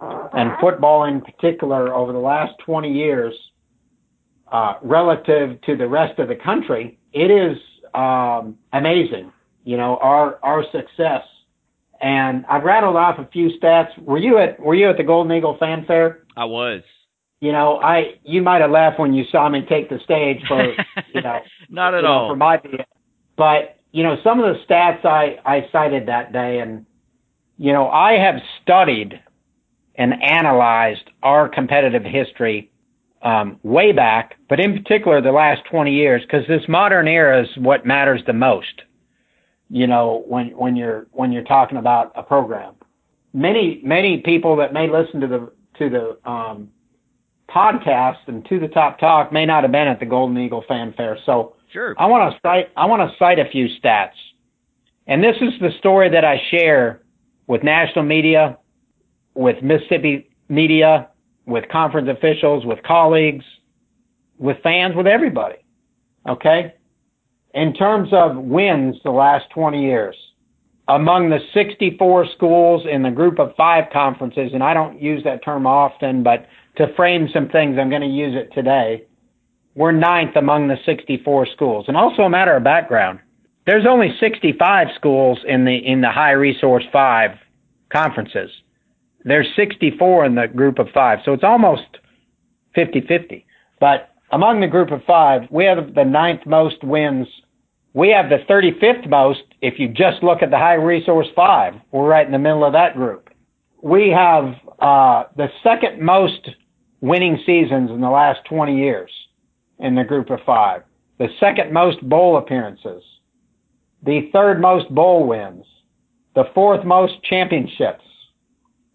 Speaker 2: and football in particular over the last 20 years, uh, relative to the rest of the country, it is um, amazing. You know our our success. And I've rattled off a few stats. Were you at Were you at the Golden Eagle Fan Fair?
Speaker 1: I was
Speaker 2: you know, I you might have laughed when you saw me take the stage for you know
Speaker 1: not at
Speaker 2: know,
Speaker 1: all
Speaker 2: for my view. but you know some of the stats I I cited that day and you know I have studied and analyzed our competitive history um, way back, but in particular the last 20 years, because this modern era is what matters the most. You know, when when you're when you're talking about a program, many many people that may listen to the to the um, podcast and to the top talk may not have been at the Golden Eagle Fanfare. So
Speaker 1: sure.
Speaker 2: I want to cite I want to cite a few stats. And this is the story that I share with national media, with Mississippi media, with conference officials, with colleagues, with fans, with everybody. Okay? In terms of wins the last 20 years, among the 64 schools in the group of five conferences, and I don't use that term often, but to frame some things, I'm going to use it today. we're ninth among the 64 schools. And also a matter of background. There's only 65 schools in the in the high resource five conferences. There's 64 in the group of five, so it's almost 50-50. But among the group of five, we have the ninth most wins. We have the 35th most if you just look at the high resource five. We're right in the middle of that group. We have uh, the second most winning seasons in the last 20 years in the group of five, the second most bowl appearances, the third most bowl wins, the fourth most championships.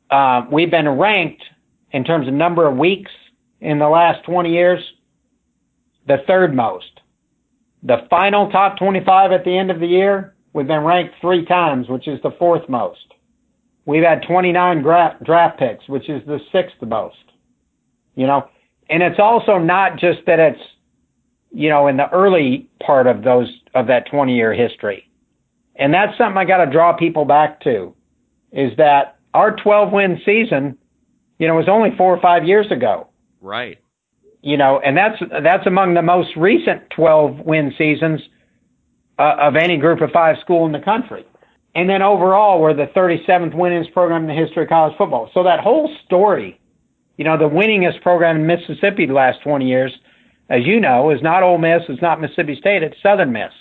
Speaker 2: Uh, we've been ranked in terms of number of weeks in the last 20 years, the third most. The final top 25 at the end of the year, we've been ranked three times, which is the fourth most. We've had 29 gra- draft picks, which is the sixth most. You know, and it's also not just that it's, you know, in the early part of those, of that 20 year history. And that's something I got to draw people back to is that our 12 win season, you know, was only four or five years ago.
Speaker 1: Right.
Speaker 2: You know, and that's, that's among the most recent 12 win seasons uh, of any group of five school in the country. And then overall, we're the 37th winningest program in the history of college football. So that whole story you know, the winningest program in Mississippi the last 20 years, as you know, is not Ole Miss, it's not Mississippi State, it's Southern Miss.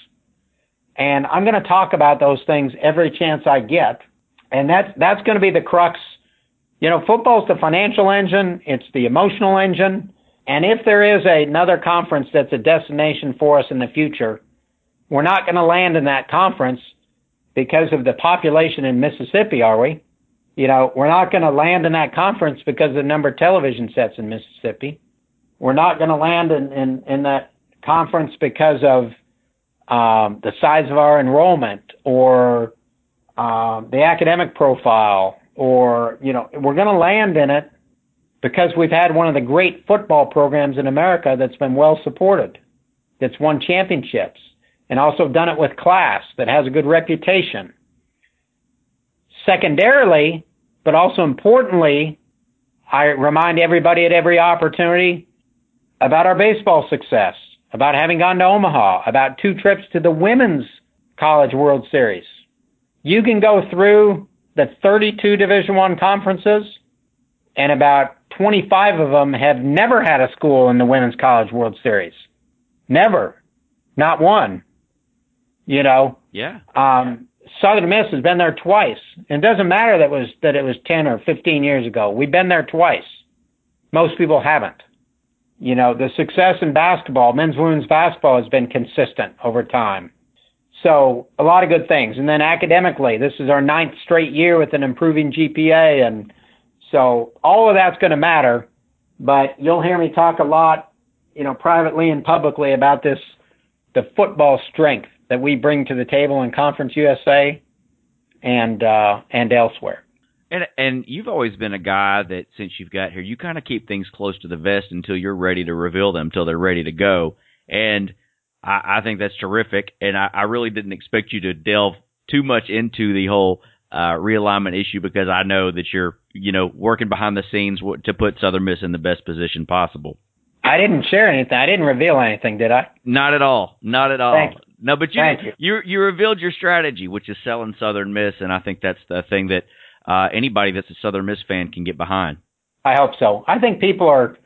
Speaker 2: And I'm going to talk about those things every chance I get. And that's, that's going to be the crux. You know, football's the financial engine, it's the emotional engine. And if there is another conference that's a destination for us in the future, we're not going to land in that conference because of the population in Mississippi, are we? You know, we're not going to land in that conference because of the number of television sets in Mississippi. We're not going to land in, in, in that conference because of um, the size of our enrollment or um, the academic profile or, you know, we're going to land in it because we've had one of the great football programs in America that's been well supported, that's won championships, and also done it with class, that has a good reputation. Secondarily, but also importantly, I remind everybody at every opportunity about our baseball success, about having gone to Omaha, about two trips to the Women's College World Series. You can go through the 32 Division One conferences, and about 25 of them have never had a school in the Women's College World Series. Never. Not one. You know?
Speaker 1: Yeah.
Speaker 2: Um, Southern Miss has been there twice. It doesn't matter that was that it was ten or fifteen years ago. We've been there twice. Most people haven't. You know, the success in basketball, men's women's basketball has been consistent over time. So a lot of good things. And then academically, this is our ninth straight year with an improving GPA and so all of that's going to matter, but you'll hear me talk a lot, you know, privately and publicly about this, the football strength that we bring to the table in Conference USA and uh, and elsewhere.
Speaker 1: And and you've always been a guy that since you've got here, you kind of keep things close to the vest until you're ready to reveal them, until they're ready to go. And I, I think that's terrific. And I, I really didn't expect you to delve too much into the whole uh, realignment issue because I know that you're you know working behind the scenes to put Southern Miss in the best position possible.
Speaker 2: I didn't share anything. I didn't reveal anything, did I?
Speaker 1: Not at all. Not at all. No, but you,
Speaker 2: you
Speaker 1: you you revealed your strategy, which is selling Southern Miss, and I think that's the thing that uh, anybody that's a Southern Miss fan can get behind.
Speaker 2: I hope so. I think people are.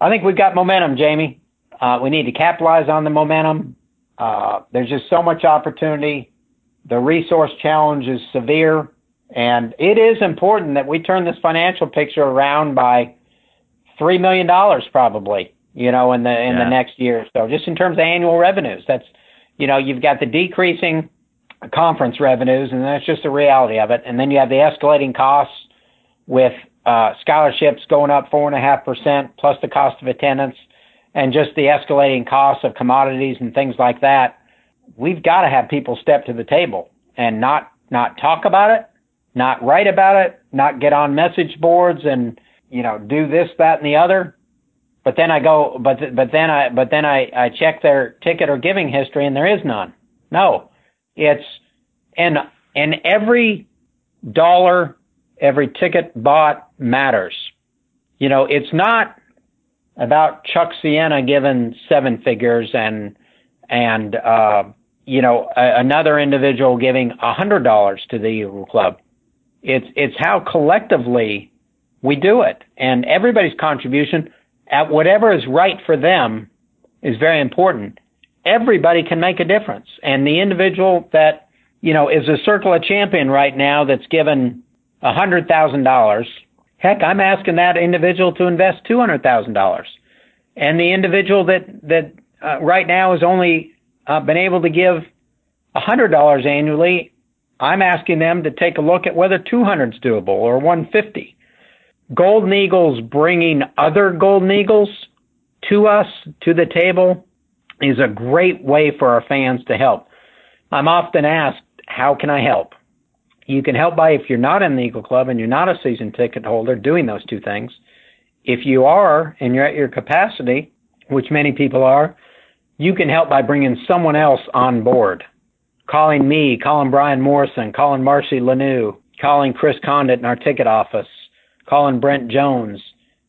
Speaker 2: I think we've got momentum, Jamie. Uh, we need to capitalize on the momentum. Uh, there's just so much opportunity. The resource challenge is severe, and it is important that we turn this financial picture around by three million dollars, probably. You know, in the in
Speaker 1: yeah.
Speaker 2: the next year. or So, just in terms of annual revenues, that's you know, you've got the decreasing conference revenues, and that's just the reality of it. And then you have the escalating costs with uh, scholarships going up four and a half percent, plus the cost of attendance, and just the escalating costs of commodities and things like that. We've got to have people step to the table and not not talk about it, not write about it, not get on message boards and you know do this, that, and the other. But then I go, but but then I but then I I check their ticket or giving history, and there is none. No, it's and and every dollar, every ticket bought matters. You know, it's not about Chuck Siena giving seven figures and and uh, you know a, another individual giving a hundred dollars to the Eagle Club. It's it's how collectively we do it, and everybody's contribution at whatever is right for them is very important. Everybody can make a difference, and the individual that you know is a Circle of Champion right now that's given a hundred thousand dollars. Heck, I'm asking that individual to invest two hundred thousand dollars, and the individual that that uh, right now has only uh, been able to give a hundred dollars annually. I'm asking them to take a look at whether 200 is doable or 150. Golden Eagles bringing other Golden Eagles to us, to the table, is a great way for our fans to help. I'm often asked, how can I help? You can help by, if you're not in the Eagle Club and you're not a season ticket holder, doing those two things. If you are and you're at your capacity, which many people are, you can help by bringing someone else on board. Calling me, calling Brian Morrison, calling Marcy Lanou, calling Chris Condit in our ticket office, calling Brent Jones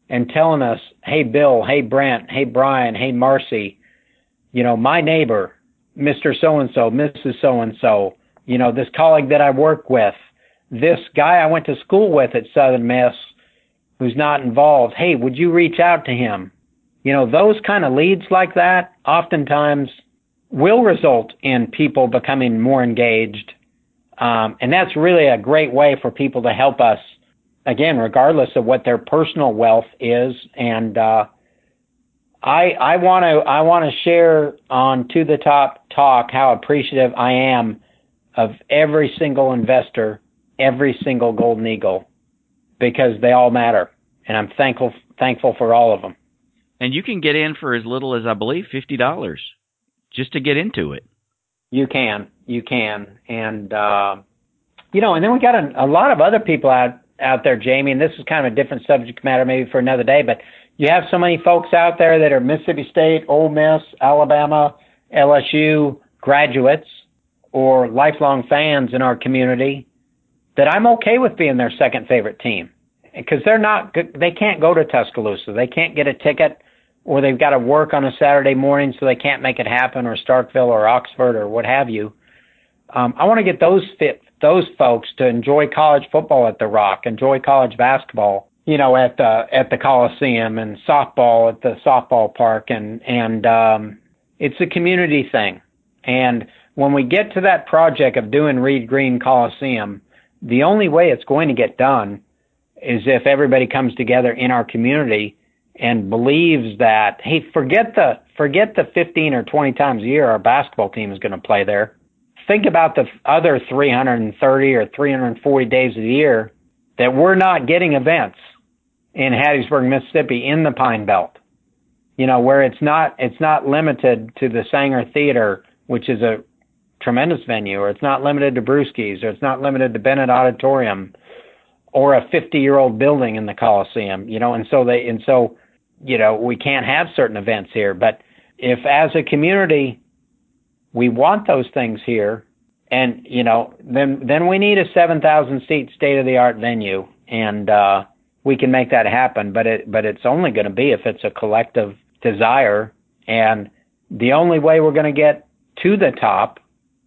Speaker 2: and telling us, hey, Bill, hey, Brent, hey, Brian, hey, Marcy, you know, my neighbor, Mr. So and so, Mrs. So and so, you know, this colleague that I work with, this guy I went to school with at Southern Miss who's not involved, hey, would you reach out to him? You know, those kind of leads like that oftentimes will result in people becoming more engaged. Um, and that's really a great way for people to help us again, regardless of what their personal wealth is. And uh, I I want to I want to share on to the top talk how appreciative I am of every single investor, every single golden eagle, because they all matter, and I'm thankful thankful for all of them.
Speaker 1: And you can get in for as little as I believe fifty dollars, just to get into it.
Speaker 2: You can, you can, and uh, you know, and then we got a, a lot of other people out out there, Jamie, and this is kind of a different subject matter maybe for another day, but you have so many folks out there that are Mississippi State, Ole Miss, Alabama, LSU graduates or lifelong fans in our community that I'm okay with being their second favorite team because they're not they can't go to Tuscaloosa. They can't get a ticket or they've got to work on a Saturday morning so they can't make it happen or Starkville or Oxford or what have you. Um, I want to get those fit those folks to enjoy college football at the Rock, enjoy college basketball, you know, at the at the Coliseum and softball at the softball park and and um it's a community thing. And when we get to that project of doing Reed Green Coliseum, the only way it's going to get done is if everybody comes together in our community and believes that hey, forget the forget the 15 or 20 times a year our basketball team is going to play there think about the other 330 or 340 days of the year that we're not getting events in Hattiesburg, Mississippi in the Pine Belt. You know, where it's not it's not limited to the Saenger Theater, which is a tremendous venue, or it's not limited to Brewski's, or it's not limited to Bennett Auditorium, or a 50 year old building in the Coliseum. You know, and so they and so you know we can't have certain events here. But if as a community we want those things here, and you know, then then we need a 7,000 seat state of the art venue, and uh, we can make that happen. But it but it's only going to be if it's a collective desire, and the only way we're going to get to the top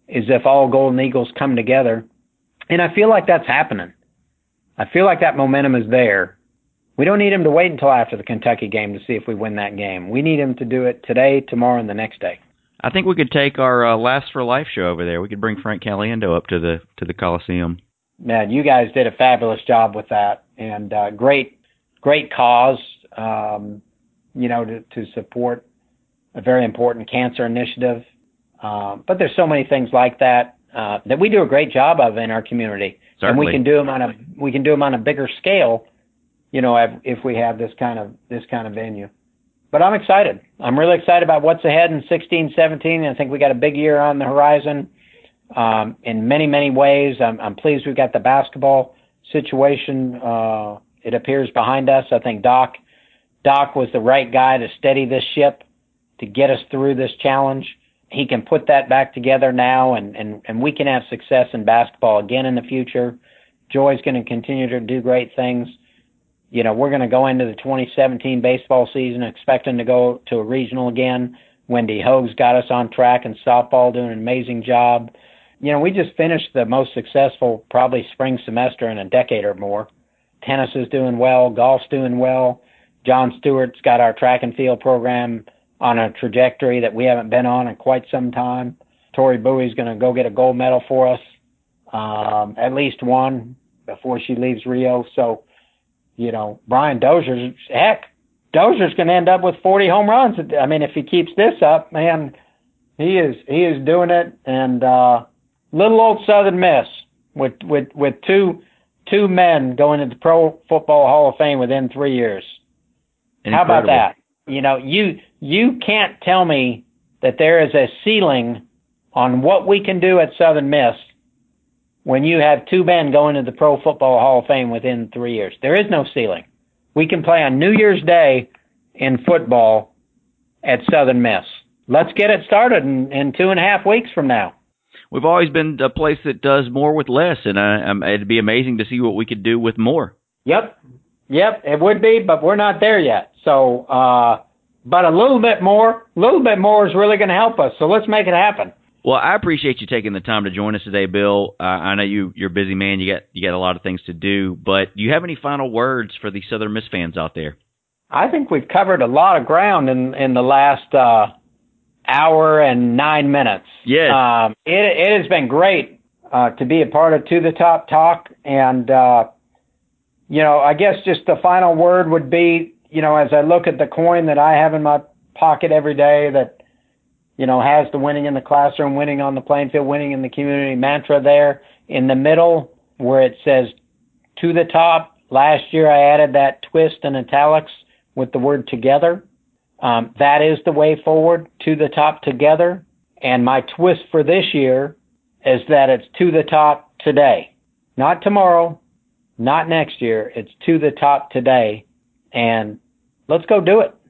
Speaker 2: is if all Golden Eagles come together, and I feel like that's happening. I feel like that momentum is there. We don't need him to wait until after the Kentucky game to see if we win that game. We need him to do it today, tomorrow, and the next day.
Speaker 1: I think we could take our uh, Laughs for Life show over there. We could bring Frank Caliendo up to the to the Coliseum.
Speaker 2: Man, you guys did a fabulous job with that, and uh, great, great cause. Um, you know, to, to support a very important cancer initiative. Um, but there's so many things like that uh, that we do a great job of in our community,
Speaker 1: Certainly.
Speaker 2: and we can do them on a we can do them on a bigger scale. You know, if, if we have this kind of this kind of venue but I'm excited. I'm really excited about what's ahead in 16, 17. I think we got a big year on the horizon um, in many, many ways. I'm, I'm pleased we've got the basketball situation. Uh, it appears behind us. I think Doc Doc was the right guy to steady this ship to get us through this challenge. He can put that back together now, and and and we can have success in basketball again in the future. Joye's going to continue to do great things you know, we're going to go into the 2017 baseball season expecting to go to a regional again. Wendy Hogue's got us on track in softball, doing an amazing job. You know, we just finished the most successful probably spring semester in a decade or more. Tennis is doing well, golf's doing well. John Stewart's got our track and field program on a trajectory that we haven't been on in quite some time. Tori Bowie's going to go get a gold medal for us, um, at least one before she leaves Rio. So, you know, Brian Dozier's heck, Dozier's going to end up with 40 home runs. I mean, if he keeps this up, man, he is he is doing it. And uh, little old Southern Miss with with with two two men going into the Pro Football Hall of Fame within three years. Incredible. How about that? You know, you you can't tell me that there is a ceiling on what we can do at Southern Miss when you have two men going to the Pro Football Hall of Fame within three years. There is no ceiling. We can play on New Year's Day in football at Southern Miss. Let's get it started in, in two and a half weeks from now.
Speaker 1: We've always been a place that does more with less, and I, it'd be amazing to see what we could do with more.
Speaker 2: Yep, yep, it would be, but we're not there yet. So, uh, but a little bit more, a little bit more is really going to help us. So let's make it happen.
Speaker 1: Well, I appreciate you taking the time to join us today, Bill. Uh, I know you you're a busy man. You got you got a lot of things to do, but do you have any final words for the Southern Miss fans out there?
Speaker 2: I think we've covered a lot of ground in in the last uh, hour and nine minutes.
Speaker 1: Yes,
Speaker 2: um, it it has been great uh, to be a part of To the Top Talk, and uh, you know, I guess just the final word would be, you know, as I look at the coin that I have in my pocket every day that you know, has the winning in the classroom, winning on the playing field, winning in the community mantra there in the middle where it says to the top. Last year I added that twist in italics with the word together. Um, that is the way forward to the top together. And my twist for this year is that it's to the top today, not tomorrow, not next year. It's to the top today. And let's go do it.